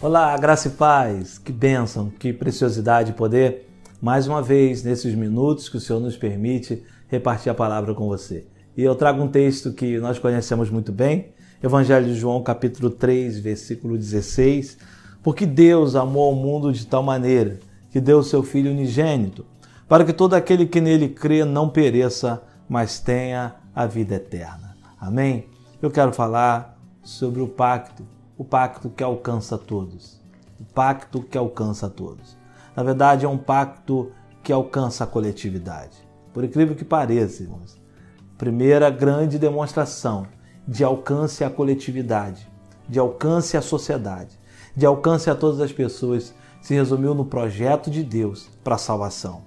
Olá, graça e paz, que bênção, que preciosidade poder, mais uma vez, nesses minutos que o Senhor nos permite, repartir a palavra com você. E eu trago um texto que nós conhecemos muito bem, Evangelho de João, capítulo 3, versículo 16. Porque Deus amou o mundo de tal maneira que deu o seu Filho unigênito, para que todo aquele que nele crê não pereça, mas tenha a vida eterna. Amém? Eu quero falar sobre o pacto o pacto que alcança todos. O pacto que alcança todos. Na verdade, é um pacto que alcança a coletividade. Por incrível que pareça, irmãos. Primeira grande demonstração de alcance à coletividade, de alcance à sociedade, de alcance a todas as pessoas, se resumiu no projeto de Deus para a salvação.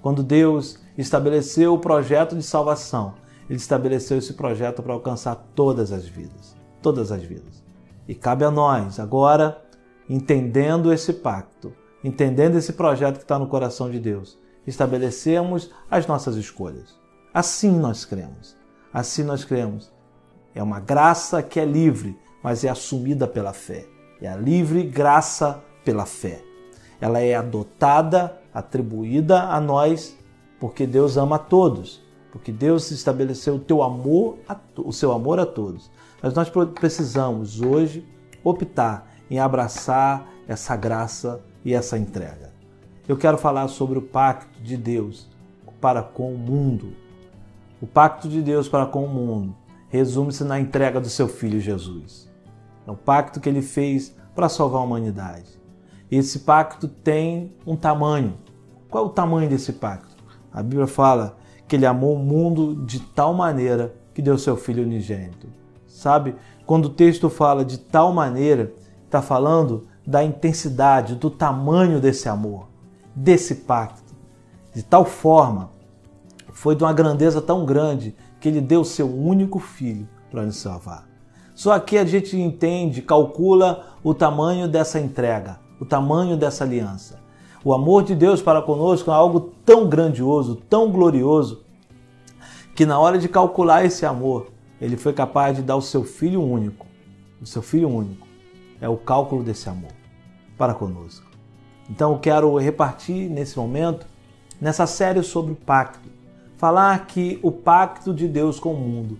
Quando Deus estabeleceu o projeto de salvação, ele estabeleceu esse projeto para alcançar todas as vidas, todas as vidas. E cabe a nós, agora, entendendo esse pacto, entendendo esse projeto que está no coração de Deus, estabelecemos as nossas escolhas. Assim nós cremos. Assim nós cremos. É uma graça que é livre, mas é assumida pela fé. É a livre graça pela fé. Ela é adotada, atribuída a nós, porque Deus ama a todos, porque Deus estabeleceu o teu amor, o seu amor a todos. Mas nós precisamos hoje optar em abraçar essa graça e essa entrega. Eu quero falar sobre o pacto de Deus para com o mundo. O pacto de Deus para com o mundo resume-se na entrega do seu filho Jesus. É o pacto que ele fez para salvar a humanidade. Esse pacto tem um tamanho. Qual é o tamanho desse pacto? A Bíblia fala que ele amou o mundo de tal maneira que deu seu filho unigênito sabe? Quando o texto fala de tal maneira, está falando da intensidade, do tamanho desse amor, desse pacto. De tal forma, foi de uma grandeza tão grande que ele deu seu único filho para nos salvar. Só que a gente entende, calcula o tamanho dessa entrega, o tamanho dessa aliança. O amor de Deus para conosco é algo tão grandioso, tão glorioso, que na hora de calcular esse amor, ele foi capaz de dar o seu filho único. O seu filho único é o cálculo desse amor para conosco. Então eu quero repartir nesse momento, nessa série sobre o pacto, falar que o pacto de Deus com o mundo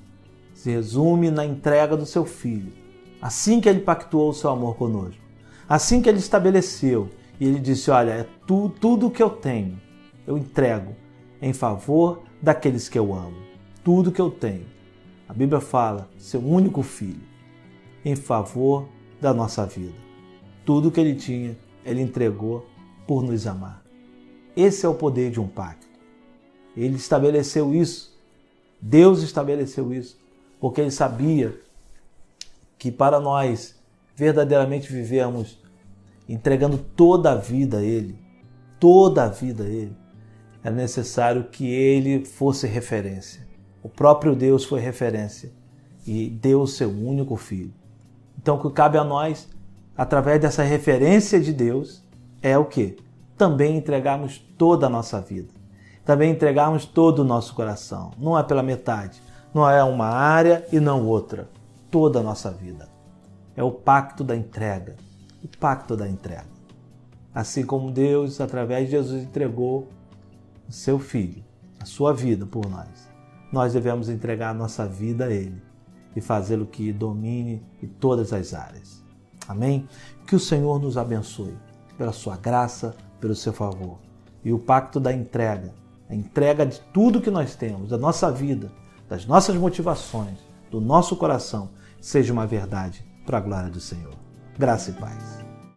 se resume na entrega do seu filho. Assim que ele pactuou o seu amor conosco, assim que ele estabeleceu e ele disse: Olha, é tu, tudo que eu tenho, eu entrego em favor daqueles que eu amo. Tudo que eu tenho a Bíblia fala, seu único filho, em favor da nossa vida. Tudo que ele tinha, ele entregou por nos amar. Esse é o poder de um pacto. Ele estabeleceu isso. Deus estabeleceu isso, porque ele sabia que para nós verdadeiramente vivermos entregando toda a vida a ele, toda a vida a ele, é necessário que ele fosse referência. O próprio Deus foi referência e deu o seu único filho. Então, o que cabe a nós, através dessa referência de Deus, é o que? Também entregarmos toda a nossa vida. Também entregarmos todo o nosso coração. Não é pela metade. Não é uma área e não outra. Toda a nossa vida. É o pacto da entrega. O pacto da entrega. Assim como Deus, através de Jesus, entregou o seu filho, a sua vida por nós nós devemos entregar a nossa vida a Ele e fazê-lo que domine em todas as áreas. Amém? Que o Senhor nos abençoe pela sua graça, pelo seu favor. E o pacto da entrega, a entrega de tudo que nós temos, da nossa vida, das nossas motivações, do nosso coração, seja uma verdade para a glória do Senhor. Graça e paz.